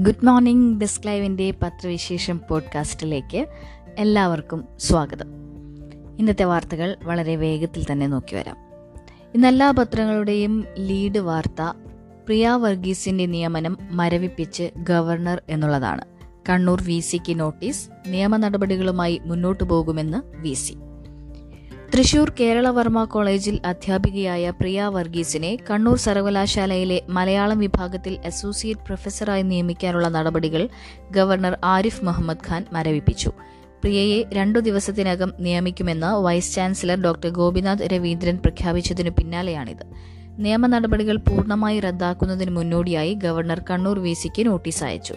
Good morning desk ലൈവിന്റെ പത്രവിശേഷം പോഡ്കാസ്റ്റിലേക്ക് എല്ലാവർക്കും സ്വാഗതം. ഇന്നത്തെ വാർത്തകൾ വളരെ വേഗത്തിൽ തന്നെ നോക്കി വരാം. ഇന്ന് എല്ലാ പത്രങ്ങളുടെയും ലീഡ് വാർത്ത പ്രിയ വർഗീസിന്റെ നിയമനം മരവിപ്പിച്ച് ഗവർണർ എന്നുള്ളതാണ്. കണ്ണൂർ വി സിക്ക് നോട്ടീസ് നിയമ നടപടികളുമായി മുന്നോട്ടു പോകുമെന്ന് വി സി. തൃശൂർ കേരളവർമ്മ കോളേജിൽ അധ്യാപികയായ പ്രിയ വർഗീസിനെ കണ്ണൂർ സർവകലാശാലയിലെ മലയാളം വിഭാഗത്തിൽ അസോസിയേറ്റ് പ്രൊഫസറായി നിയമിക്കാനുള്ള നടപടികൾ ഗവർണർ ആരിഫ് മുഹമ്മദ് ഖാൻ മരവിപ്പിച്ചു. പ്രിയയെ രണ്ടു ദിവസത്തിനകം നിയമിക്കുമെന്ന് vice chancellor doctor Gopinath Raveendran പ്രഖ്യാപിച്ചതിനു പിന്നാലെയാണിത്. നിയമ നടപടികൾ പൂർണമായി റദ്ദാക്കുന്നതിന് മുന്നോടിയായി ഗവർണർ കണ്ണൂർ വി സിക്ക് നോട്ടീസ് അയച്ചു.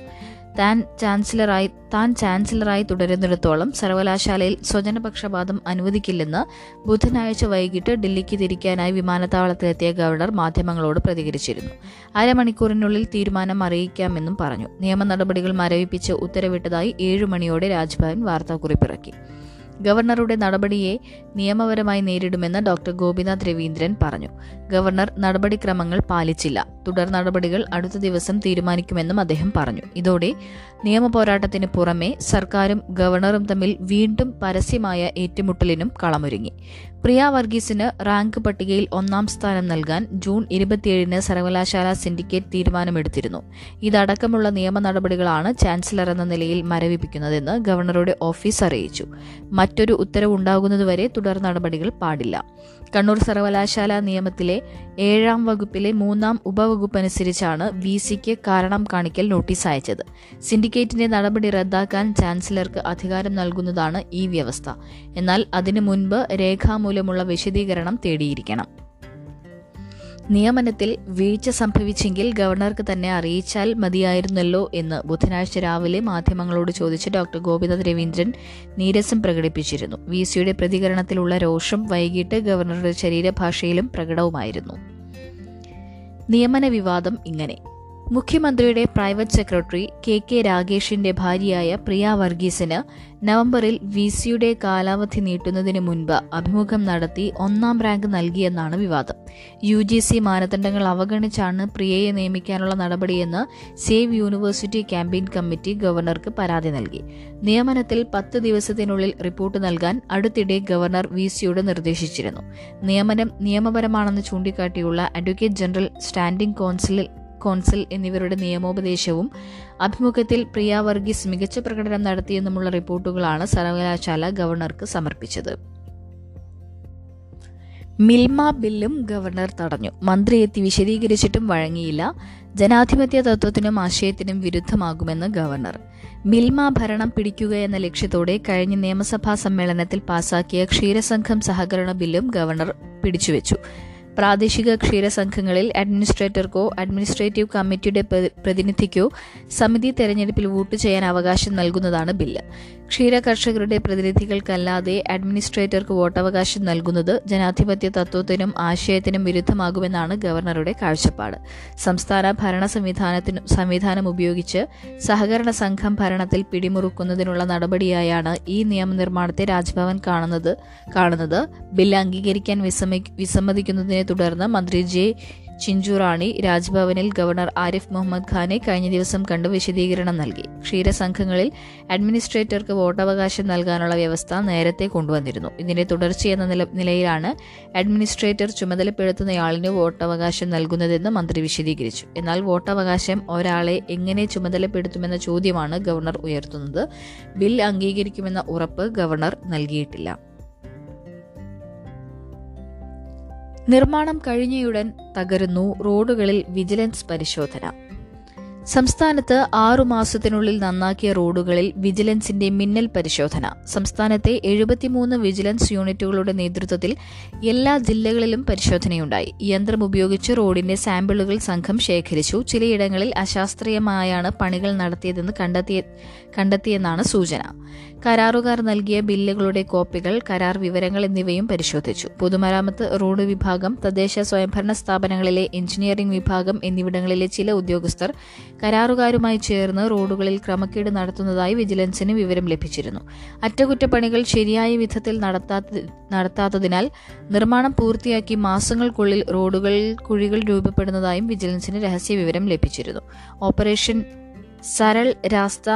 താൻ ചാൻസലറായി താൻ ചാൻസലറായി തുടരുന്നിടത്തോളം സർവകലാശാലയിൽ സ്വജനപക്ഷപാതം അനുവദിക്കില്ലെന്ന് ബുധനാഴ്ച വൈകിട്ട് ഡൽഹിക്ക് തിരിക്കാനായി വിമാനത്താവളത്തിലെത്തിയ ഗവർണർ മാധ്യമങ്ങളോട് പ്രതികരിച്ചിരുന്നു. അരമണിക്കൂറിനുള്ളിൽ തീരുമാനം അറിയിക്കാമെന്നും പറഞ്ഞു. നിയമ നടപടികൾ മരവിപ്പിച്ച് ഉത്തരവിട്ടതായി ഏഴു മണിയോടെ രാജ്ഭവൻ വാർത്താക്കുറിപ്പിറക്കി ഗവർണറുടെ നടപടിയെ നിയമപരമായി നേരിടുമെന്ന് ഡോക്ടർ ഗോപിനാഥ് രവീന്ദ്രൻ പറഞ്ഞു. ഗവർണർ നടപടിക്രമങ്ങൾ പാലിച്ചില്ല. തുടർ നടപടികൾ അടുത്ത ദിവസം തീരുമാനിക്കുമെന്നും അദ്ദേഹം പറഞ്ഞു. ഇതോടെ നിയമപോരാട്ടത്തിന് പുറമെ സർക്കാരും ഗവർണറും തമ്മിൽ വീണ്ടും പരസ്യമായ ഏറ്റുമുട്ടലിനും കളമൊരുങ്ങി. പ്രിയ വർഗീസിന് റാങ്ക് പട്ടികയിൽ ഒന്നാം സ്ഥാനം നൽകാൻ ജൂൺ ഇരുപത്തിയേഴിന് സർവകലാശാല സിൻഡിക്കേറ്റ് തീരുമാനമെടുത്തിരുന്നു. ഇതടക്കമുള്ള നിയമ നടപടികളാണ് ചാൻസലർ എന്ന നിലയിൽ മരവിപ്പിക്കുന്നതെന്ന് ഗവർണറുടെ ഓഫീസ് അറിയിച്ചു. മറ്റൊരു ഉത്തരവുണ്ടാകുന്നതുവരെ തുടർ നടപടികൾ പാടില്ല. കണ്ണൂർ സർവകലാശാല നിയമത്തിലെ ഏഴാം വകുപ്പിലെ മൂന്നാം ഉപവകുപ്പ് അനുസരിച്ചാണ് വി സിക്ക് കാരണം കാണിക്കൽ നോട്ടീസ് അയച്ചത്. സിൻഡിക്കേറ്റിന്റെ നടപടി റദ്ദാക്കാൻ ചാൻസലർക്ക് അധികാരം നൽകുന്നതാണ് ഈ വ്യവസ്ഥ. എന്നാൽ അതിനു മുൻപ് രേഖാമൂലമുള്ള വിശദീകരണം തേടിയിരിക്കണം. നിയമനത്തിൽ വീഴ്ച സംഭവിച്ചെങ്കിൽ ഗവർണർക്ക് തന്നെ അറിയിച്ചാൽ മതിയായിരുന്നല്ലോ എന്ന് ബുധനാഴ്ച രാവിലെ മാധ്യമങ്ങളോട് ചോദിച്ച് ഡോക്ടർ ഗോപിനാഥ് രവീന്ദ്രൻ നീരസം പ്രകടിപ്പിച്ചിരുന്നു. വി. സിയുടെ പ്രതികരണത്തിലുള്ള രോഷം വൈകിട്ട് ഗവർണറുടെ ശരീരഭാഷയിലും പ്രകടവുമായിരുന്നു. നിയമന വിവാദം ഇങ്ങനെ. മുഖ്യമന്ത്രിയുടെ പ്രൈവറ്റ് സെക്രട്ടറി കെ കെ രാഗേഷിന്റെ ഭാര്യയായ പ്രിയ വർഗീസിന് നവംബറിൽ വി സിയുടെ കാലാവധി നീട്ടുന്നതിന് മുൻപ് അഭിമുഖം നടത്തി ഒന്നാം റാങ്ക് നൽകിയെന്നാണ് വിവാദം. യു ജി സി മാനദണ്ഡങ്ങൾ അവഗണിച്ചാണ് പ്രിയയെ നിയമിക്കാനുള്ള നടപടിയെന്ന് സേവ് യൂണിവേഴ്സിറ്റി ക്യാമ്പയിൻ കമ്മിറ്റി ഗവർണർക്ക് പരാതി നൽകി. നിയമനത്തിൽ പത്ത് ദിവസത്തിനുള്ളിൽ റിപ്പോർട്ട് നൽകാൻ അടുത്തിടെ ഗവർണർ വി സിയോട് നിർദ്ദേശിച്ചിരുന്നു. നിയമനം നിയമപരമാണെന്ന് ചൂണ്ടിക്കാട്ടിയുള്ള അഡ്വക്കേറ്റ് ജനറൽ സ്റ്റാൻഡിംഗ് കൗൺസിലിൽ കോൺസിൽ എന്നിവരുടെ നിയമോപദേശവും അഭിമുഖത്തിൽ പ്രിയ വർഗീസ് മികച്ച പ്രകടനം നടത്തിയെന്നുമുള്ള റിപ്പോർട്ടുകളാണ് സർവകലാശാല ഗവർണർക്ക് സമർപ്പിച്ചത്. മിൽമ ബില്ലും ഗവർണർ തടഞ്ഞു. മന്ത്രി എത്തി വിശദീകരിച്ചിട്ടും വഴങ്ങിയില്ല. ജനാധിപത്യ തത്വത്തിനും ആശയത്തിനും വിരുദ്ധമാകുമെന്ന് ഗവർണർ. മിൽമ ഭരണം പിടിക്കുക എന്ന ലക്ഷ്യത്തോടെ കഴിഞ്ഞ നിയമസഭാ സമ്മേളനത്തിൽ പാസാക്കിയ ക്ഷീരസംഘം സഹകരണ ബില്ലും ഗവർണർ പിടിച്ചുവെച്ചു. പ്രാദേശിക ക്ഷീരസംഘങ്ങളിൽ അഡ്മിനിസ്ട്രേറ്റർക്കോ അഡ്മിനിസ്ട്രേറ്റീവ് കമ്മിറ്റിയുടെ പ്രതിനിധിക്കോ സമിതി തെരഞ്ഞെടുപ്പിൽ വോട്ട് ചെയ്യാൻ അവകാശം നൽകുന്നതാണ് ബില്ല്. ക്ഷീര കർഷകരുടെ പ്രതിനിധികൾക്കല്ലാതെ അഡ്മിനിസ്ട്രേറ്റർക്ക് വോട്ടവകാശം നൽകുന്നത് ജനാധിപത്യ തത്വത്തിനും ആശയത്തിനും വിരുദ്ധമാകുമെന്നാണ് ഗവർണറുടെ കാഴ്ചപ്പാട്. സംസ്ഥാന ഭരണ സംവിധാനത്തിനും സംവിധാനം ഉപയോഗിച്ച് സഹകരണ സംഘം ഭരണത്തിൽ പിടിമുറുക്കുന്നതിനുള്ള നടപടിയായാണ് ഈ നിയമനിർമ്മാണത്തെ രാജ്ഭവൻ കാണുന്നത് കാണുന്നത്. ബില്ല് അംഗീകരിക്കാൻ വിസമ്മതിക്കുന്നതിനെ തുടർന്ന് മന്ത്രി ജെ ചിഞ്ചുറാണി രാജ്ഭവനിൽ ഗവർണർ ആരിഫ് മുഹമ്മദ് ഖാനെ കഴിഞ്ഞ ദിവസം കണ്ട് വിശദീകരണം നൽകി. ക്ഷീരസംഘങ്ങളിൽ അഡ്മിനിസ്ട്രേറ്റർക്ക് വോട്ടവകാശം നൽകാനുള്ള വ്യവസ്ഥ നേരത്തെ കൊണ്ടുവന്നിരുന്നു. ഇതിന്റെ തുടർച്ചയെന്ന നിലയിലാണ് അഡ്മിനിസ്ട്രേറ്റർ ചുമതലപ്പെടുത്തുന്നയാളിന് വോട്ടവകാശം നൽകുന്നതെന്ന് മന്ത്രി വിശദീകരിച്ചു. എന്നാൽ വോട്ടവകാശം ഒരാളെ എങ്ങനെ ചുമതലപ്പെടുത്തുമെന്ന ചോദ്യമാണ് ഗവർണർ ഉയർത്തുന്നത്. ബിൽ അംഗീകരിക്കുമെന്ന ഉറപ്പ് ഗവർണർ നൽകിയിട്ടില്ല. നിർമ്മാണം കഴിഞ്ഞയുടൻ തകരുന്നു റോഡുകളിൽ വിജിലൻസ് പരിശോധന. സംസ്ഥാനത്ത് ആറു മാസത്തിനുള്ളിൽ നന്നാക്കിയ റോഡുകളിൽ വിജിലൻസിന്റെ മിന്നൽ പരിശോധന. സംസ്ഥാനത്തെ എഴുപത്തിമൂന്ന് വിജിലൻസ് യൂണിറ്റുകളുടെ നേതൃത്വത്തിൽ എല്ലാ ജില്ലകളിലും പരിശോധനയുണ്ടായി. യന്ത്രം ഉപയോഗിച്ച് റോഡിന്റെ സാമ്പിളുകൾ സംഘം ശേഖരിച്ചു. ചിലയിടങ്ങളിൽ അശാസ്ത്രീയമായാണ് പണികൾ നടത്തിയതെന്ന് കണ്ടെത്തിയ കണ്ടെത്തിയെന്നാണ് സൂചന. കരാറുകാർ നൽകിയ ബില്ലുകളുടെ കോപ്പികൾ കരാർ വിവരങ്ങൾ എന്നിവയും പരിശോധിച്ചു. പൊതുമരാമത്ത് റോഡ് വിഭാഗം തദ്ദേശ സ്വയംഭരണ സ്ഥാപനങ്ങളിലെ എഞ്ചിനീയറിംഗ് വിഭാഗം എന്നിവിടങ്ങളിലെ ചില ഉദ്യോഗസ്ഥർ കരാറുകാരുമായി ചേർന്ന് റോഡുകളിൽ ക്രമക്കേട് നടത്തുന്നതായി വിജിലൻസിന് വിവരം ലഭിച്ചിരുന്നു. അറ്റകുറ്റപ്പണികൾ ശരിയായ വിധത്തിൽ നടത്താത്തതിനാൽ നിർമ്മാണം പൂർത്തിയാക്കി മാസങ്ങൾക്കുള്ളിൽ റോഡുകളിൽ കുഴികൾ രൂപപ്പെടുന്നതായും വിജിലൻസിന് രഹസ്യ വിവരം ലഭിച്ചിരുന്നു. ഓപ്പറേഷൻ സരൾ രാസ്ത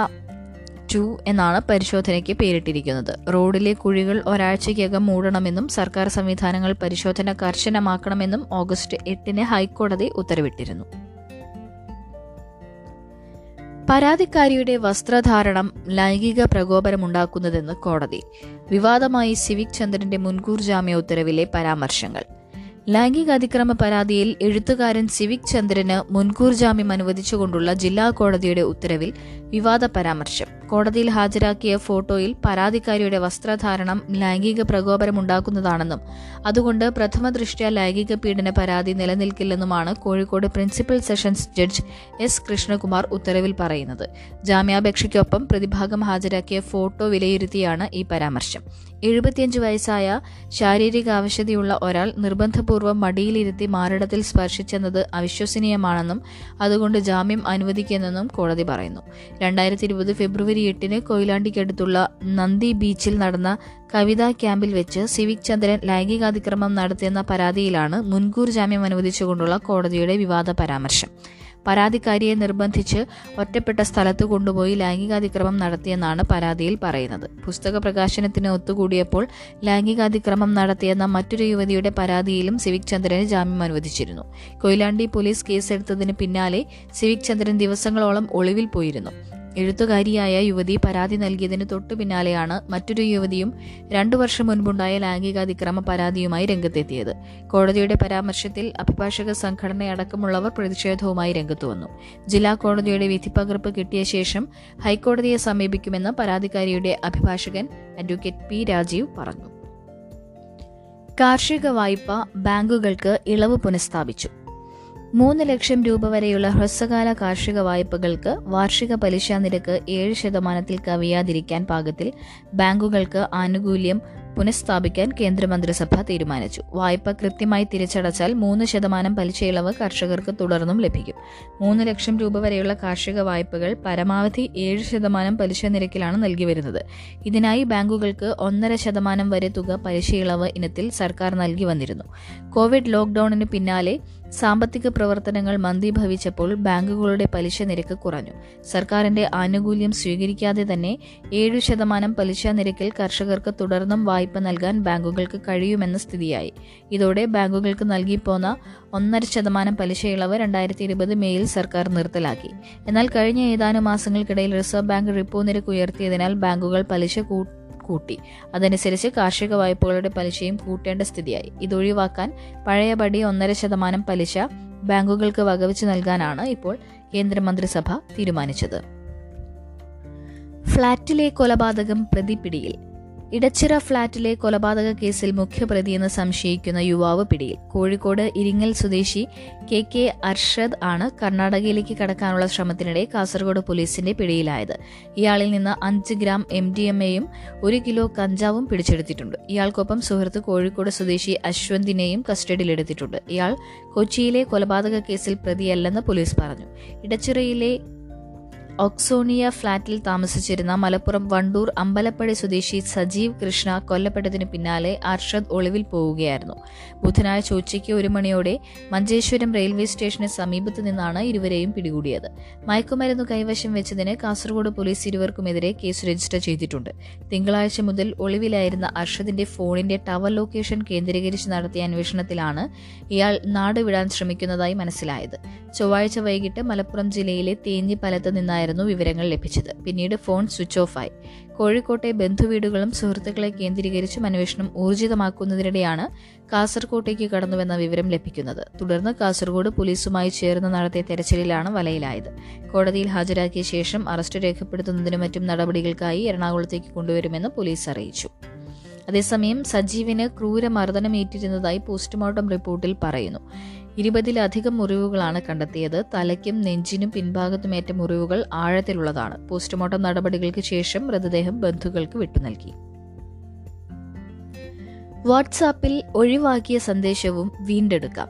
ടു എന്നാണ് പരിശോധനയ്ക്ക് പേരിട്ടിരിക്കുന്നത്. റോഡിലെ കുഴികൾ ഒരാഴ്ചയ്ക്കകം മൂടണമെന്നും സർക്കാർ സംവിധാനങ്ങൾ പരിശോധന കർശനമാക്കണമെന്നും ഓഗസ്റ്റ് എട്ടിന് ഹൈക്കോടതി ഉത്തരവിട്ടിരുന്നു. പരാതിക്കാരിയുടെ വസ്ത്രധാരണം ലൈംഗിക പ്രകോപനമുണ്ടാക്കുന്നതെന്ന് കോടതി. വിവാദമായി സിവിക് ചന്ദ്രന്റെ മുൻകൂർ ജാമ്യ ഉത്തരവിലെ പരാമർശങ്ങൾ. ലൈംഗിക അതിക്രമ പരാതിയിൽ എഴുത്തുകാരൻ സിവിക് ചന്ദ്രന് മുൻകൂർ ജാമ്യം അനുവദിച്ചുകൊണ്ടുള്ള ജില്ലാ കോടതിയുടെ ഉത്തരവിൽ വിവാദ പരാമർശം കോടതിയിൽ ഹാജരാക്കിയ ഫോട്ടോയിൽ പരാതിക്കാരിയുടെ വസ്ത്രധാരണം ലൈംഗിക പ്രകോപനമുണ്ടാക്കുന്നതാണെന്നും അതുകൊണ്ട് പ്രഥമ ദൃഷ്ട്യാ ലൈംഗിക പീഡന പരാതി നിലനിൽക്കില്ലെന്നുമാണ് Kozhikode principal sessions judge S Krishnakumar ഉത്തരവിൽ പറയുന്നത്. ജാമ്യാപേക്ഷയ്ക്കൊപ്പം പ്രതിഭാഗം ഹാജരാക്കിയ ഫോട്ടോ വിലയിരുത്തിയാണ് ഈ പരാമർശം. എഴുപത്തിയഞ്ച് വയസ്സായ ശാരീരിക ആവശ്യതയുള്ള ഒരാൾ നിർബന്ധപൂർവം മടിയിലിരുത്തി മാറിടത്തിൽ സ്പർശിച്ചെന്നത് അവിശ്വസനീയമാണെന്നും അതുകൊണ്ട് ജാമ്യം അനുവദിക്കുന്നെന്നും കോടതി പറയുന്നു. രണ്ടായിരത്തി ഇരുപത് ഫെബ്രുവരി എട്ടിന് കൊയിലാണ്ടിക്കടുത്തുള്ള നന്ദി ബീച്ചിൽ നടന്ന കവിതാ ക്യാമ്പിൽ വെച്ച് സിവിക് ചന്ദ്രൻ ലൈംഗികാതിക്രമം നടത്തിയെന്ന പരാതിയിലാണ് മുൻകൂർ ജാമ്യം അനുവദിച്ചുകൊണ്ടുള്ള കോടതിയുടെ വിവാദ പരാമർശം. പരാതിക്കാരിയെ നിർബന്ധിച്ച് ഒറ്റപ്പെട്ട സ്ഥലത്ത് കൊണ്ടുപോയി ലൈംഗികാതിക്രമം നടത്തിയെന്നാണ് പരാതിയിൽ പറയുന്നത്. പുസ്തക പ്രകാശനത്തിന് ഒത്തുകൂടിയപ്പോൾ ലൈംഗികാതിക്രമം നടത്തിയെന്ന മറ്റൊരു യുവതിയുടെ പരാതിയിലും സിവിക് ചന്ദ്രന് ജാമ്യം അനുവദിച്ചിരുന്നു. കൊയിലാണ്ടി പോലീസ് കേസെടുത്തതിന് പിന്നാലെ സിവിക് ചന്ദ്രൻ ദിവസങ്ങളോളം ഒളിവിൽ പോയിരുന്നു. എഴുത്തുകാരിയായ യുവതി പരാതി നൽകിയതിന് തൊട്ടു പിന്നാലെയാണ് മറ്റൊരു യുവതിയും രണ്ടു വർഷം മുൻപുണ്ടായ ലൈംഗികാതിക്രമ പരാതിയുമായി രംഗത്തെത്തിയത്. കോടതിയുടെ പരാമർശത്തിൽ അഭിഭാഷക സംഘടനയടക്കമുള്ളവർ പ്രതിഷേധവുമായി രംഗത്തു വന്നു. ജില്ലാ കോടതിയുടെ വിധിപ്പകർപ്പ് കിട്ടിയ ശേഷം ഹൈക്കോടതിയെ സമീപിക്കുമെന്ന് പരാതിക്കാരിയുടെ അഭിഭാഷകൻ അഡ്വക്കേറ്റ് പി രാജീവ് പറഞ്ഞു. കാർഷിക വായ്പ ബാങ്കുകൾക്ക് ഇളവ് പുനഃസ്ഥാപിച്ചു. മൂന്ന് ലക്ഷം രൂപ വരെയുള്ള ഹ്രസ്വകാല കാർഷിക വായ്പകൾക്ക് വാർഷിക പലിശ നിരക്ക് ഏഴ് ശതമാനത്തിൽ കവിയാതിരിക്കാൻ പാകത്തിൽ ബാങ്കുകൾക്ക് ആനുകൂല്യം പുനഃസ്ഥാപിക്കാൻ കേന്ദ്രമന്ത്രിസഭ തീരുമാനിച്ചു. വായ്പ കൃത്യമായി തിരിച്ചടച്ചാൽ മൂന്ന് ശതമാനം പലിശയിളവ് കർഷകർക്ക് തുടർന്നും ലഭിക്കും. മൂന്ന് ലക്ഷം രൂപ വരെയുള്ള കാർഷിക വായ്പകൾ പരമാവധി ഏഴ് ശതമാനം പലിശ നിരക്കിലാണ് നൽകി വരുന്നത്. ഇതിനായി ബാങ്കുകൾക്ക് ഒന്നര ശതമാനം വരെ തുക പലിശയിളവ് ഇനത്തിൽ സർക്കാർ നൽകി വന്നിരുന്നു. കോവിഡ് ലോക്ക്ഡൌണിന് പിന്നാലെ സാമ്പത്തിക പ്രവർത്തനങ്ങൾ മന്ദീഭവിച്ചപ്പോൾ ബാങ്കുകളുടെ പലിശ നിരക്ക് കുറഞ്ഞു. സർക്കാരിന്റെ ആനുകൂല്യം സ്വീകരിക്കാതെ തന്നെ ഏഴു ശതമാനം പലിശ നിരക്കിൽ കർഷകർക്ക് തുടർന്നും വായ്പ നൽകാൻ ബാങ്കുകൾക്ക് കഴിയുമെന്ന സ്ഥിതിയായി. ഇതോടെ ബാങ്കുകൾക്ക് നൽകിപ്പോന്ന ഒന്നര ശതമാനം പലിശ ഇളവ് രണ്ടായിരത്തി ഇരുപത് മേയിൽ സർക്കാർ നിർത്തലാക്കി. എന്നാൽ കഴിഞ്ഞ ഏതാനും മാസങ്ങൾക്കിടയിൽ റിസർവ് ബാങ്ക് റിപ്പോ നിരക്ക് ഉയർത്തിയതിനാൽ ബാങ്കുകൾ പലിശ അതനുസരിച്ച് കാർഷിക വായ്പകളുടെ പലിശയും കൂട്ടേണ്ട സ്ഥിതിയായി. ഇതൊഴിവാക്കാൻ പഴയപടി ഒന്നര ശതമാനം പലിശ ബാങ്കുകൾക്ക് വകവെച്ച് നൽകാനാണ് ഇപ്പോൾ കേന്ദ്രമന്ത്രിസഭ തീരുമാനിച്ചത്. ഫ്ളാറ്റിലെ കൊലപാതകം പ്രതിപിടിയിൽ ഇടച്ചിറ ഫ്ളാറ്റിലെ കൊലപാതക കേസിൽ മുഖ്യപ്രതിയെന്ന് സംശയിക്കുന്ന യുവാവ് പിടിയിൽ. കോഴിക്കോട് ഇരിങ്ങൽ സ്വദേശി കെ കെ അർഷദ് ആണ് കർണാടകയിലേക്ക് കടക്കാനുള്ള ശ്രമത്തിനിടെ കാസർഗോഡ് പോലീസിന്റെ പിടിയിലായത്. ഇയാളിൽ നിന്ന് അഞ്ച് ഗ്രാം എം ഡി എം എയും ഒരു കിലോ കഞ്ചാവും പിടിച്ചെടുത്തിട്ടുണ്ട്. ഇയാൾക്കൊപ്പം സുഹൃത്ത് കോഴിക്കോട് സ്വദേശി അശ്വന്തിനെയും കസ്റ്റഡിയിലെടുത്തിട്ടുണ്ട്. ഇയാൾ കൊച്ചിയിലെ കൊലപാതക കേസിൽ പ്രതിയല്ലെന്ന് പോലീസ് പറഞ്ഞു. ഇടച്ചിറയിലെ ഒക്സോണിയ ഫ്ളാറ്റിൽ താമസിച്ചിരുന്ന മലപ്പുറം വണ്ടൂർ അമ്പലപ്പടി സ്വദേശി സജീവ് കൃഷ്ണ കൊല്ലപ്പെട്ടതിന് പിന്നാലെ അർഷദ് ഒളിവിൽ പോവുകയായിരുന്നു. ബുധനാഴ്ച ഉച്ചയ്ക്ക് ഒരു മണിയോടെ മഞ്ചേശ്വരം റെയിൽവേ സ്റ്റേഷന് സമീപത്തു നിന്നാണ് ഇരുവരെയും പിടികൂടിയത്. മയക്കുമരുന്ന് കൈവശം വെച്ചതിന് കാസർഗോഡ് പോലീസ് ഇരുവർക്കുമെതിരെ കേസ് രജിസ്റ്റർ ചെയ്തിട്ടുണ്ട്. തിങ്കളാഴ്ച മുതൽ ഒളിവിലായിരുന്ന അർഷദിന്റെ ഫോണിന്റെ ടവർ ലൊക്കേഷൻ കേന്ദ്രീകരിച്ച് നടത്തിയ അന്വേഷണത്തിലാണ് ഇയാൾ നാടുവിടാൻ ശ്രമിക്കുന്നതായി മനസ്സിലായത്. ചൊവ്വാഴ്ച വൈകിട്ട് മലപ്പുറം ജില്ലയിലെ തേഞ്ഞിപ്പലത്ത് നിന്നായിരുന്നു വിവരങ്ങൾ ലഭിച്ചത്. പിന്നീട് ഫോൺ സ്വിച്ച് ഓഫായി കോഴിക്കോട്ടെ ബന്ധുവീടുകളും സുഹൃത്തുക്കളെ കേന്ദ്രീകരിച്ചും അന്വേഷണം ഊർജിതമാക്കുന്നതിനിടെയാണ് കാസർകോട്ടേക്ക് കടന്നുവെന്ന വിവരം ലഭിക്കുന്നത്. തുടർന്ന് കാസർഗോഡ് പോലീസുമായി ചേർന്ന് നടത്തിയ തെരച്ചിലിലാണ് വലയിലായത്. കോടതിയിൽ ഹാജരാക്കിയ ശേഷം അറസ്റ്റ് രേഖപ്പെടുത്തുന്നതിനും മറ്റും നടപടികൾക്കായി എറണാകുളത്തേക്ക് കൊണ്ടുവരുമെന്ന് പോലീസ് അറിയിച്ചു. അതേസമയം സജീവിന് ക്രൂരമർദ്ദനമേറ്റിരുന്നതായി പോസ്റ്റ്മോർട്ടം റിപ്പോർട്ടിൽ പറയുന്നു. ഇരുപതിലധികം മുറിവുകളാണ് കണ്ടെത്തിയത്. തലയ്ക്കും നെഞ്ചിനും പിൻഭാഗത്തുമേറ്റ മുറിവുകൾ ആഴത്തിലുള്ളതാണ്. പോസ്റ്റ്മോർട്ടം നടപടികൾക്ക് ശേഷം മൃതദേഹം ബന്ധുക്കൾക്ക് വിട്ടുനൽകി വാട്സാപ്പിൽ ഒഴിവാക്കിയ സന്ദേശവും വീണ്ടെടുക്കാം.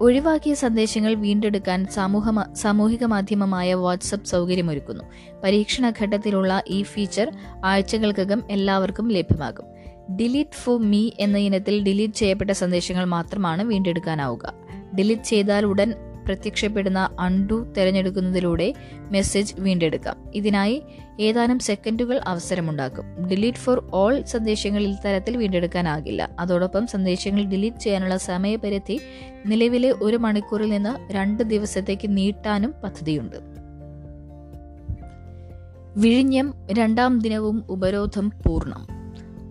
ഒഴിവാക്കിയ സന്ദേശങ്ങൾ വീണ്ടെടുക്കാൻ സമൂഹ സാമൂഹിക മാധ്യമമായ വാട്സപ്പ് സൗകര്യമൊരുക്കുന്നു. പരീക്ഷണ ഘട്ടത്തിലുള്ള ഈ ഫീച്ചർ ആഴ്ചകൾക്കകം എല്ലാവർക്കും ലഭ്യമാകും. ഡിലീറ്റ് ഫോർ മീ എന്ന ഇനത്തിൽ ഡിലീറ്റ് ചെയ്യപ്പെട്ട സന്ദേശങ്ങൾ മാത്രമാണ് വീണ്ടെടുക്കാനാവുക. ഡിലീറ്റ് ചെയ്താൽ ഉടൻ പ്രത്യക്ഷപ്പെടുന്ന അൺഡു തിരഞ്ഞെടുക്കുന്നതിലൂടെ മെസ്സേജ് വീണ്ടെടുക്കാം. ഇതിനായി ഏതാനും സെക്കൻഡുകൾ അവസരമുണ്ടാക്കും. ഡിലീറ്റ് ഫോർ ഓൾ സന്ദേശങ്ങൾ ഇത്തരത്തിൽ വീണ്ടെടുക്കാനാകില്ല. അതോടൊപ്പം സന്ദേശങ്ങൾ ഡിലീറ്റ് ചെയ്യാനുള്ള സമയപരിധി നിലവിലെ ഒരു മണിക്കൂറിൽ നിന്ന് രണ്ട് ദിവസത്തേക്ക് നീട്ടാനും പദ്ധതിയുണ്ട്. വിഴിഞ്ഞം രണ്ടാം ദിനവും ഉപരോധം പൂർണം.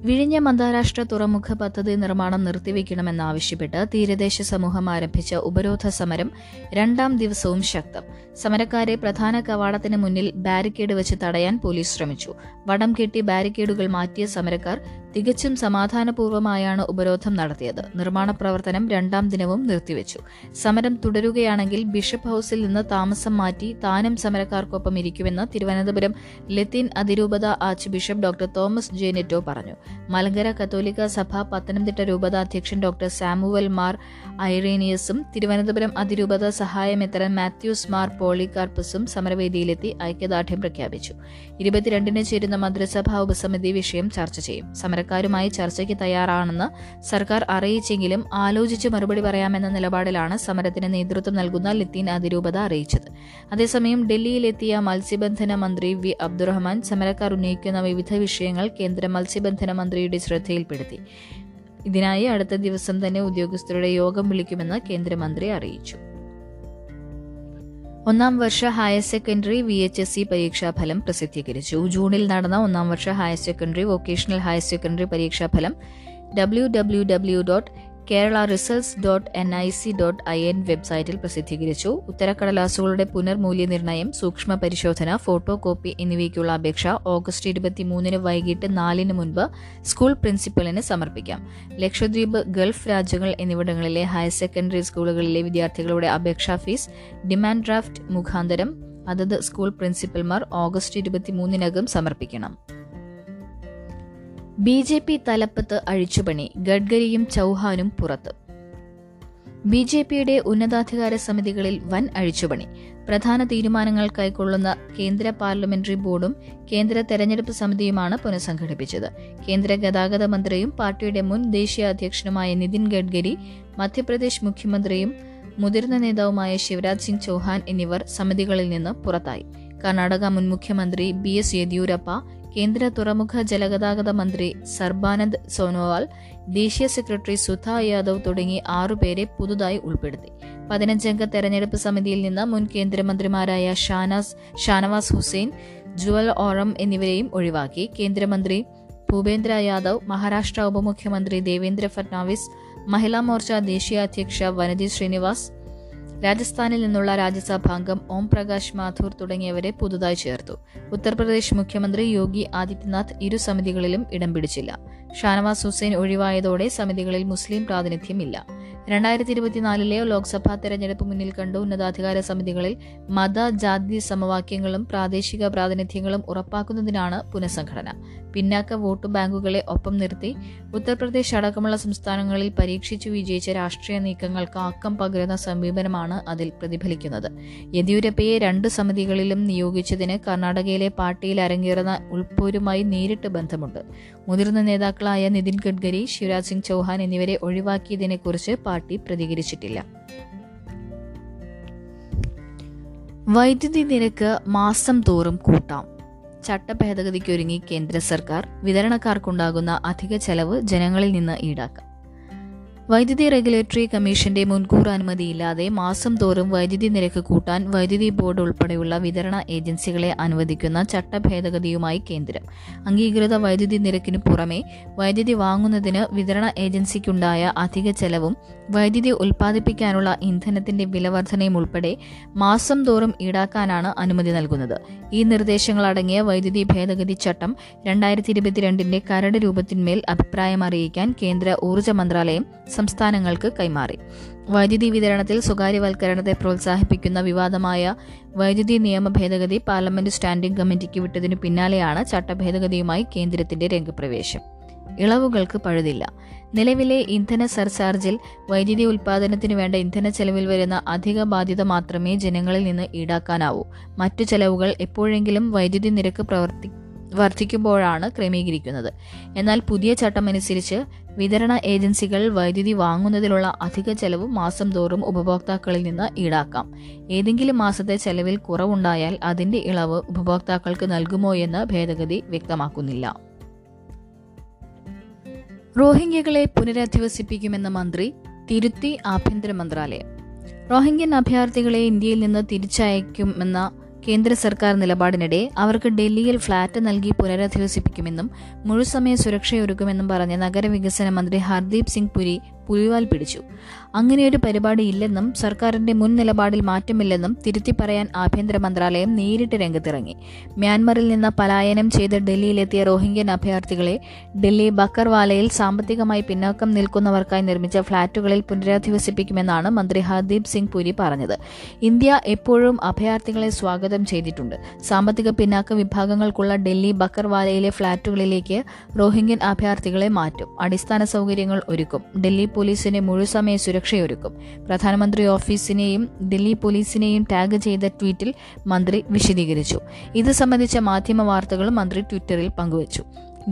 വിഴിഞ്ഞം അന്താരാഷ്ട്ര തുറമുഖ പദ്ധതി നിർമ്മാണം നിർത്തിവെക്കണമെന്നാവശ്യപ്പെട്ട് തീരദേശ സമൂഹം ആരംഭിച്ച ഉപരോധ സമരം രണ്ടാം ദിവസവും ശക്തം. സമരക്കാരെ പ്രധാന കവാടത്തിന് മുന്നിൽ ബാരിക്കേഡ് വെച്ച് തടയാൻ പോലീസ് ശ്രമിച്ചു. വടം കെട്ടി ബാരിക്കേഡുകൾ മാറ്റിയ സമരക്കാർ തികച്ചും സമാധാനപൂർവമായാണ് ഉപരോധം നടത്തിയത്. നിർമ്മാണ പ്രവർത്തനം രണ്ടാം ദിനവും നിർത്തിവെച്ചു. സമരം തുടരുകയാണെങ്കിൽ ബിഷപ്പ് ഹൌസിൽ നിന്ന് താമസം മാറ്റി താനും സമരക്കാർക്കൊപ്പം ഇരിക്കുമെന്ന് തിരുവനന്തപുരം ലത്തീൻ അതിരൂപത archbishop doctor Thomas J Netto പറഞ്ഞു. മലങ്കര കത്തോലിക്ക സഭ പത്തനംതിട്ട രൂപത അധ്യക്ഷൻ ഡോക്ടർ സാമുവൽ മാർ ഐറേനിയസും തിരുവനന്തപുരം അതിരൂപത സഹായമെത്തരൻ മാത്യൂസ് മാർ പോളികാർപ്പസും സമരവേദിയിലെത്തി ഐക്യദാർഢ്യം പ്രഖ്യാപിച്ചു. ഇരുപത്തിരണ്ടിന് ചേരുന്ന മന്ത്രിസഭാ ഉപസമിതി വിഷയം ചർച്ച ചെയ്യും. സമരക്കാരുമായി ചർച്ചയ്ക്ക് തയ്യാറാണെന്ന് സർക്കാർ അറിയിച്ചെങ്കിലും ആലോചിച്ച് മറുപടി പറയാമെന്ന നിലപാടിലാണ് സമരത്തിന് നേതൃത്വം നൽകുന്ന ലത്തീൻ അതിരൂപത അറിയിച്ചത്. അതേസമയം ഡൽഹിയിലെത്തിയ മത്സ്യബന്ധന മന്ത്രി വി അബ്ദുറഹ്മാൻ സമരക്കാർ ഉന്നയിക്കുന്ന വിവിധ വിഷയങ്ങൾ കേന്ദ്ര മത്സ്യബന്ധന മന്ത്രിയുടെ ശ്രദ്ധയിൽപ്പെടുത്തി. ഇതിനായി അടുത്ത ദിവസം തന്നെ ഉദ്യോഗസ്ഥരുടെ യോഗം വിളിക്കുമെന്ന് കേന്ദ്രമന്ത്രി അറിയിച്ചു. ഒന്നാം വർഷ higher secondary V H S C പരീക്ഷാഫലം പ്രസിദ്ധീകരിച്ചു. ജൂണിൽ നടന്ന ഒന്നാം വർഷ higher secondary vocational higher secondary പരീക്ഷാഫലം W W W dot Kerala results dot N I C dot I N വെബ്സൈറ്റിൽ പ്രസിദ്ധീകരിച്ചു. ഉത്തരക്കടലാസുകളുടെ പുനർമൂല്യനിർണയം സൂക്ഷ്മ പരിശോധന ഫോട്ടോ കോപ്പി എന്നിവയ്ക്കുള്ള അപേക്ഷ ഓഗസ്റ്റ് ഇരുപത്തിമൂന്നിന് വൈകിട്ട് നാലിന് മുൻപ് സ്കൂൾ പ്രിൻസിപ്പലിന് സമർപ്പിക്കാം. ലക്ഷദ്വീപ് ഗൾഫ് രാജ്യങ്ങൾ എന്നിവിടങ്ങളിലെ ഹയർ സെക്കൻഡറി സ്കൂളുകളിലെ വിദ്യാർത്ഥികളുടെ അപേക്ഷാ ഫീസ് ഡിമാൻഡ് ഡ്രാഫ്റ്റ് മുഖാന്തരം അതത് സ്കൂൾ പ്രിൻസിപ്പൽമാർ ഓഗസ്റ്റ് ഇരുപത്തിമൂന്നിനകം സമർപ്പിക്കണം. ബി ജെ പി തലപ്പത്ത് അഴിച്ചുപണി ഗഡ്കരിയും ചൗഹാനും പുറത്ത്. ബി ജെ പിയുടെ ഉന്നതാധികാര സമിതികളിൽ വൻ അഴിച്ചുപണി. പ്രധാന തീരുമാനങ്ങൾ കൈക്കൊള്ളുന്ന കേന്ദ്ര പാർലമെന്ററി ബോർഡും കേന്ദ്ര തെരഞ്ഞെടുപ്പ് സമിതിയുമാണ് പുനഃസംഘടിപ്പിച്ചത്. കേന്ദ്ര ഗതാഗത മന്ത്രിയും പാർട്ടിയുടെ മുൻ ദേശീയ അധ്യക്ഷനുമായ നിതിൻ ഗഡ്കരി മധ്യപ്രദേശ് മുഖ്യമന്ത്രിയും മുതിർന്ന നേതാവുമായ ശിവരാജ് സിംഗ് ചൌഹാൻ എന്നിവർ സമിതികളിൽ നിന്ന് പുറത്തായി. കർണാടക മുൻ മുഖ്യമന്ത്രി ബി എസ് യെദ്യൂരപ്പ കേന്ദ്ര തുറമുഖ ജലഗതാഗത മന്ത്രി സർബാനന്ദ് സോനോവാൾ ദേശീയ സെക്രട്ടറി സുധ യാദവ് തുടങ്ങി ആറുപേരെ പുതുതായി ഉൾപ്പെടുത്തി. പതിനഞ്ചംഗ തെരഞ്ഞെടുപ്പ് സമിതിയിൽ നിന്ന് മുൻ കേന്ദ്രമന്ത്രിമാരായ ഷാനാസ് ഷാനവാസ് ഹുസൈൻ ജുവൽ ഓറം എന്നിവരെയും ഒഴിവാക്കി. കേന്ദ്രമന്ത്രി ഭൂപേന്ദ്ര യാദവ് മഹാരാഷ്ട്ര ഉപമുഖ്യമന്ത്രി ദേവേന്ദ്ര ഫട്നാവിസ് മഹിളാ മോർച്ച ദേശീയ അധ്യക്ഷ വനജി ശ്രീനിവാസ് രാജസ്ഥാനിൽ നിന്നുള്ള രാജ്യസഭാംഗം ഓം പ്രകാശ് മാഥൂർ തുടങ്ങിയവരെ പുതുതായി ചേർത്തു. ഉത്തർപ്രദേശ് മുഖ്യമന്ത്രി യോഗി ആദിത്യനാഥ് ഇരു സമിതികളിലും ഇടം പിടിച്ചില്ല. ഷാനവാസ് ഹുസൈൻ ഒഴിവായതോടെ സമിതികളിൽ മുസ്ലിം പ്രാതിനിധ്യമില്ല. രണ്ടായിരത്തി ഇരുപത്തിനാലിലെ ലോക്സഭാ തെരഞ്ഞെടുപ്പ് മുന്നിൽ കണ്ട ഉന്നതാധികാര സമിതികളിൽ മത ജാതി സമവാക്യങ്ങളും പ്രാദേശിക പ്രാതിനിധ്യങ്ങളും ഉറപ്പാക്കുന്നതിനാണ് പുനഃസംഘടന. പിന്നാക്ക വോട്ട് ബാങ്കുകളെ ഒപ്പം നിർത്തി ഉത്തർപ്രദേശ് അടക്കമുള്ള സംസ്ഥാനങ്ങളിൽ പരീക്ഷിച്ചു വിജയിച്ച രാഷ്ട്രീയ നീക്കങ്ങൾക്ക് ആക്കം പകരുന്ന സമീപനമാണ് അതിൽ പ്രതിഫലിക്കുന്നത്. യെദ്യൂരപ്പയെ രണ്ട് സമിതികളിലും നിയോഗിച്ചതിന് കർണാടകയിലെ പാർട്ടിയിൽ അരങ്ങേറുന്ന ഉൾപ്പോരുമായി നേരിട്ട് ബന്ധമുണ്ട്. മുതിർന്ന നേതാക്കളായ നിതിൻ ഗഡ്കരി ശിവരാജ് സിംഗ് ചൌഹാൻ എന്നിവരെ ഒഴിവാക്കിയതിനെക്കുറിച്ച് പാർട്ടി പ്രതികരിച്ചിട്ടില്ല. വൈദ്യുതി നിരക്ക് മാസം തോറും കൂട്ടാം. ചട്ടഭേദഗതിക്കൊരുങ്ങി കേന്ദ്ര സർക്കാർ വിതരണക്കാർക്കുണ്ടാകുന്ന അധിക ചെലവ് ജനങ്ങളിൽ നിന്ന് ഈടാക്കാം. വൈദ്യുതി റെഗുലേറ്ററി കമ്മീഷന്റെ മുൻകൂർ അനുമതിയില്ലാതെ മാസം തോറും വൈദ്യുതി നിരക്ക് കൂട്ടാൻ വൈദ്യുതി ബോർഡ് ഉൾപ്പെടെയുള്ള വിതരണ ഏജൻസികളെ അനുവദിക്കുന്ന ചട്ടഭേദഗതിയുമായി കേന്ദ്രം. അംഗീകൃത വൈദ്യുതി നിരക്കിനു പുറമെ വൈദ്യുതി വാങ്ങുന്നതിന് വിതരണ ഏജൻസിക്കുണ്ടായ അധിക ചെലവും വൈദ്യുതി ഉൽപ്പാദിപ്പിക്കാനുള്ള ഇന്ധനത്തിന്റെ വിലവർധനയും ഉൾപ്പെടെ മാസം തോറും ഈടാക്കാനാണ് അനുമതി നൽകുന്നത്. ഈ നിർദ്ദേശങ്ങളടങ്ങിയ വൈദ്യുതി ഭേദഗതി ചട്ടം രണ്ടായിരത്തി ഇരുപത്തിരണ്ടിന്റെ കരട് രൂപത്തിന്മേൽ അഭിപ്രായം അറിയിക്കാൻ കേന്ദ്ര ഊർജ മന്ത്രാലയം സംസ്ഥാനങ്ങൾക്ക് കൈമാറി. വൈദ്യുതി വിതരണത്തിൽ സ്വകാര്യവൽക്കരണത്തെ പ്രോത്സാഹിപ്പിക്കുന്ന വിവാദമായ വൈദ്യുതി നിയമ ഭേദഗതി പാർലമെന്റ് സ്റ്റാൻഡിംഗ് കമ്മിറ്റിക്ക് വിട്ടതിനു പിന്നാലെയാണ് ചട്ടഭേദഗതിയുമായി കേന്ദ്രത്തിന്റെ രംഗപ്രവേശം. ഇളവുകൾക്ക് പഴുതില്ല. നിലവിലെ ഇന്ധന സർചാർജിൽ വൈദ്യുതി ഉൽപ്പാദനത്തിന് വേണ്ട ഇന്ധന ചെലവിൽ വരുന്ന അധിക ബാധ്യത മാത്രമേ ജനങ്ങളിൽ നിന്ന് ഈടാക്കാനാവൂ. മറ്റു ചെലവുകൾ എപ്പോഴെങ്കിലും വൈദ്യുതി നിരക്ക് പ്രവർത്തി വർദ്ധിക്കുമ്പോഴാണ് ക്രമീകരിക്കുന്നത്. എന്നാൽ പുതിയ ചട്ടമനുസരിച്ച് വിതരണ ഏജൻസികൾ വൈദ്യുതി വാങ്ങുന്നതിലുള്ള അധിക ചെലവ് മാസം തോറും ഉപഭോക്താക്കളിൽ നിന്ന് ഈടാക്കാം. ഏതെങ്കിലും മാസത്തെ ചെലവിൽ കുറവുണ്ടായാൽ അതിന്റെ ഇളവ് ഉപഭോക്താക്കൾക്ക് നൽകുമോ എന്ന് ഭേദഗതി വ്യക്തമാക്കുന്നില്ല. റോഹിംഗ്യകളെ പുനരധിവസിപ്പിക്കുമെന്ന മന്ത്രി തിരുത്തി ആഭ്യന്തര മന്ത്രാലയം. റോഹിംഗ്യൻ അഭയാർത്ഥികളെ ഇന്ത്യയിൽ നിന്ന് തിരിച്ചയക്കുമെന്ന കേന്ദ്ര സർക്കാർ നിലപാടിനിടെ അവർക്ക് ഡൽഹിയിൽ ഫ്ളാറ്റ് നൽകി പുനരധിവസിപ്പിക്കുമെന്നും മുഴുസമയ സുരക്ഷയൊരുക്കുമെന്നും പറഞ്ഞ നഗരവികസന മന്ത്രി ഹർദീപ് സിംഗ് പുരി പുലിവാൽ പിടിച്ചു. അങ്ങനെയൊരു പരിപാടി ഇല്ലെന്നും സർക്കാരിന്റെ മുൻ നിലപാടിൽ മാറ്റമില്ലെന്നും തിരുത്തി പറയാൻ ആഭ്യന്തര മന്ത്രാലയം നേരിട്ട് രംഗത്തിറങ്ങി. മ്യാൻമറിൽ നിന്ന് പലായനം ചെയ്ത് ഡൽഹിയിലെത്തിയ റോഹിംഗ്യൻ അഭയാർത്ഥികളെ ഡൽഹി ബക്കർവാലയിൽ സാമ്പത്തികമായി പിന്നോക്കം നിൽക്കുന്നവർക്കായി നിർമ്മിച്ച ഫ്ളാറ്റുകളിൽ പുനരധിവസിപ്പിക്കുമെന്നാണ് മന്ത്രി ഹർദീപ് സിംഗ് പുരി പറഞ്ഞത്. ഇന്ത്യ എപ്പോഴും അഭയാർത്ഥികളെ സ്വാഗതം ചെയ്തിട്ടുണ്ട്. സാമ്പത്തിക പിന്നാക്ക വിഭാഗങ്ങൾക്കുള്ള ഡൽഹി ബക്കർവാലയിലെ ഫ്ളാറ്റുകളിലേക്ക് റോഹിംഗ്യൻ അഭയാർത്ഥികളെ മാറ്റും. അടിസ്ഥാന സൗകര്യങ്ങൾ ഒരുക്കും. ഡൽഹി പോലീസിന് മുഴുസമയ സുരക്ഷയൊരുക്കും. പ്രധാനമന്ത്രി ഓഫീസിനെയും ഡൽഹി പോലീസിനെയും ടാഗ് ചെയ്ത ട്വീറ്റിൽ മന്ത്രി വിശദീകരിച്ചു. ഇത് സംബന്ധിച്ച മാധ്യമ വാർത്തകളും മന്ത്രി ട്വിറ്ററിൽ പങ്കുവച്ചു.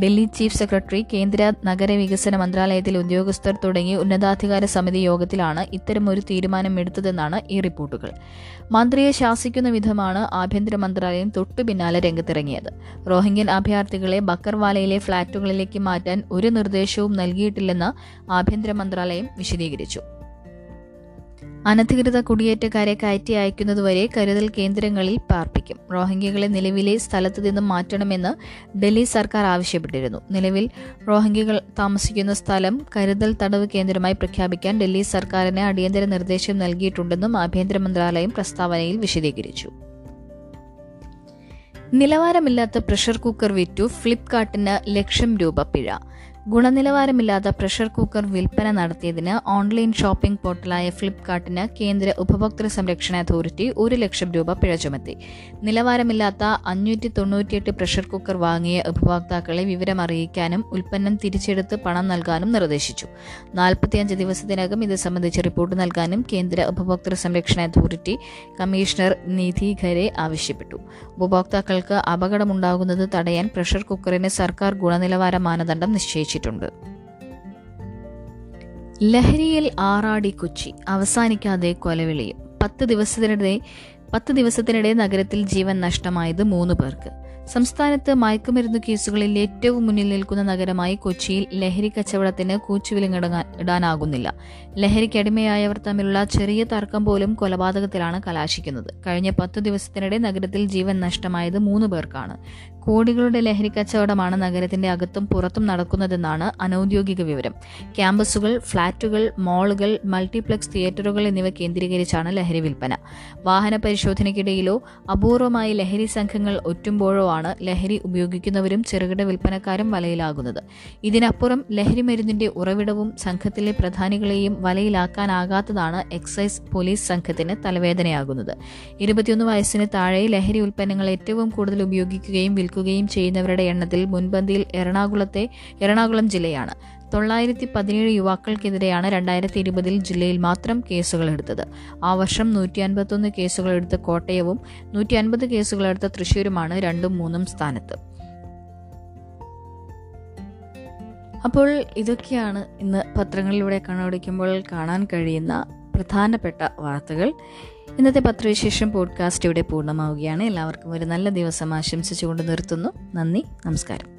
ഡൽഹി ചീഫ് സെക്രട്ടറി കേന്ദ്ര നഗരവികസന മന്ത്രാലയത്തിലെ ഉദ്യോഗസ്ഥർ തുടങ്ങി ഉന്നതാധികാര സമിതി യോഗത്തിലാണ് ഇത്തരമൊരു തീരുമാനം എടുത്തതെന്നാണ് ഈ റിപ്പോർട്ടുകൾ. മന്ത്രിയെ ശാസിക്കുന്ന വിധമാണ് ആഭ്യന്തര മന്ത്രാലയം തൊട്ടു പിന്നാലെ രംഗത്തിറങ്ങിയത്. റോഹിംഗ്യൻ അഭയാർത്ഥികളെ ബക്കർവാലയിലെ ഫ്ളാറ്റുകളിലേക്ക് മാറ്റാൻ ഒരു നിർദ്ദേശവും നൽകിയിട്ടില്ലെന്ന് ആഭ്യന്തര മന്ത്രാലയം വിശദീകരിച്ചു. അനധികൃത കുടിയേറ്റക്കാരെ കയറ്റി അയക്കുന്നതുവരെ കരുതൽ കേന്ദ്രങ്ങളിൽ പാർപ്പിക്കും. റോഹിംഗ്യകളെ നിലവിലെ സ്ഥലത്തു നിന്നും മാറ്റണമെന്ന് ഡൽഹി സർക്കാർ ആവശ്യപ്പെട്ടിരുന്നു. നിലവിൽ റോഹിംഗ്യകൾ താമസിക്കുന്ന സ്ഥലം കരുതൽ തടവ് കേന്ദ്രമായി പ്രഖ്യാപിക്കാൻ ഡൽഹി സർക്കാരിന് അടിയന്തര നിർദ്ദേശം നൽകിയിട്ടുണ്ടെന്നും ആഭ്യന്തര മന്ത്രാലയം പ്രസ്താവനയിൽ വിശദീകരിച്ചു. നിലവാരമില്ലാത്ത പ്രഷർ കുക്കർ വിറ്റു ഫ്ലിപ്കാർട്ടിന് ലക്ഷം രൂപ പിഴ. ഗുണനിലവാരമില്ലാത്ത പ്രഷർ കുക്കർ വിൽപ്പന നടത്തിയതിന് ഓൺലൈൻ ഷോപ്പിംഗ് പോർട്ടലായ ഫ്ലിപ്കാർട്ടിന് കേന്ദ്ര ഉപഭോക്തൃ സംരക്ഷണ അതോറിറ്റി ഒരു ലക്ഷം രൂപ പിഴ ചുമത്തി. നിലവാരമില്ലാത്ത അഞ്ഞൂറ്റി തൊണ്ണൂറ്റിയെട്ട് പ്രഷർ കുക്കർ വാങ്ങിയ ഉപഭോക്താക്കളെ വിവരമറിയിക്കാനും ഉൽപ്പന്നം തിരിച്ചെടുത്ത് പണം നൽകാനും നിർദ്ദേശിച്ചു. നാൽപ്പത്തിയഞ്ച് ദിവസത്തിനകം ഇത് സംബന്ധിച്ച് റിപ്പോർട്ട് നൽകാനും കേന്ദ്ര ഉപഭോക്തൃ സംരക്ഷണ അതോറിറ്റി കമ്മീഷണർ നിധി ഖരെ ആവശ്യപ്പെട്ടു. ഉപഭോക്താക്കൾക്ക് അപകടമുണ്ടാകുന്നത് തടയാൻ പ്രഷർ കുക്കറിന് സർക്കാർ ഗുണനിലവാര മാനദണ്ഡം നിശ്ചയിച്ചു. അറിയിച്ചിട്ടുണ്ട് ലഹരിയിൽ ആറാടി കൊച്ചി. അവസാനിക്കാതെ കൊലവിളിയും. പത്ത് ദിവസത്തിനിടെ പത്ത് ദിവസത്തിനിടെ നഗരത്തിൽ ജീവൻ നഷ്ടമായത് മൂന്ന് പേർക്ക്. സംസ്ഥാനത്ത് മയക്കുമരുന്ന് കേസുകളിൽ ഏറ്റവും മുന്നിൽ നിൽക്കുന്ന നഗരമായി കൊച്ചിയിൽ ലഹരി കച്ചവടത്തിന് കൂച്ചുവിലങ്ങടങ്ങാൻ ഇടാനാകുന്നില്ല ലഹരിക്കടിമയായവർ തമ്മിലുള്ള ചെറിയ തർക്കം പോലും കൊലപാതകത്തിലാണ് കലാശിക്കുന്നത്. കഴിഞ്ഞ പത്തു ദിവസത്തിനിടെ നഗരത്തിൽ ജീവൻ നഷ്ടമായത് മൂന്ന് പേർക്കാണ്. കോടികളുടെ ലഹരി കച്ചവടമാണ് നഗരത്തിന്റെ അകത്തും പുറത്തും നടക്കുന്നതെന്നാണ് അനൌദ്യോഗിക വിവരം. ക്യാമ്പസുകൾ ഫ്ളാറ്റുകൾ മാളുകൾ മൾട്ടിപ്ലക്സ് തിയേറ്ററുകൾ എന്നിവ കേന്ദ്രീകരിച്ചാണ് ലഹരി വിൽപ്പന. വാഹന പരിശോധനയ്ക്കിടയിലോ അപൂർവമായി ലഹരി സംഘങ്ങൾ ഒറ്റുമ്പോഴോ ആണ് ലഹരി ഉപയോഗിക്കുന്നവരും ചെറുകിട വിൽപ്പനക്കാരും വലയിലാകുന്നത്. ഇതിനപ്പുറം ലഹരി മരുന്നിന്റെ ഉറവിടവും സംഘത്തിലെ പ്രധാനികളെയും വലയിലാക്കാനാകാത്തതാണ് എക്സൈസ് പോലീസ് സംഘത്തിന് തലവേദനയാകുന്നത്. ഇരുപത്തിയൊന്ന് വയസ്സിന് താഴെ ലഹരി ഉൽപ്പന്നങ്ങൾ ഏറ്റവും കൂടുതൽ ഉപയോഗിക്കുകയും വിൽക്കുകയും ചെയ്യുന്നവരുടെ എണ്ണത്തിൽ മുൻപന്തിയിൽ എറണാകുളത്തെ എറണാകുളം ജില്ലയാണ്. തൊള്ളായിരത്തി പതിനേഴ് യുവാക്കൾക്കെതിരെയാണ് രണ്ടായിരത്തി ഇരുപതിൽ ജില്ലയിൽ മാത്രം കേസുകൾ എടുത്തത്. ആ വർഷം നൂറ്റി അൻപത്തൊന്ന് കേസുകൾ എടുത്ത കോട്ടയവും നൂറ്റി അൻപത് കേസുകൾ എടുത്ത തൃശ്ശൂരുമാണ് രണ്ടും മൂന്നും സ്ഥാനത്ത്. അപ്പോൾ ഇതൊക്കെയാണ് ഇന്ന് പത്രങ്ങളിലൂടെ കണ്ണോടിക്കുമ്പോൾ കാണാൻ കഴിയുന്ന പ്രധാനപ്പെട്ട വാർത്തകൾ. ഇന്നത്തെ പത്രവിശേഷം പോഡ്കാസ്റ്റ് ഇവിടെ പൂർണമാവുകയാണ്. എല്ലാവർക്കും ഒരു നല്ല ദിവസം ആശംസിച്ചുകൊണ്ട് നിർത്തുന്നു. നന്ദി നമസ്കാരം.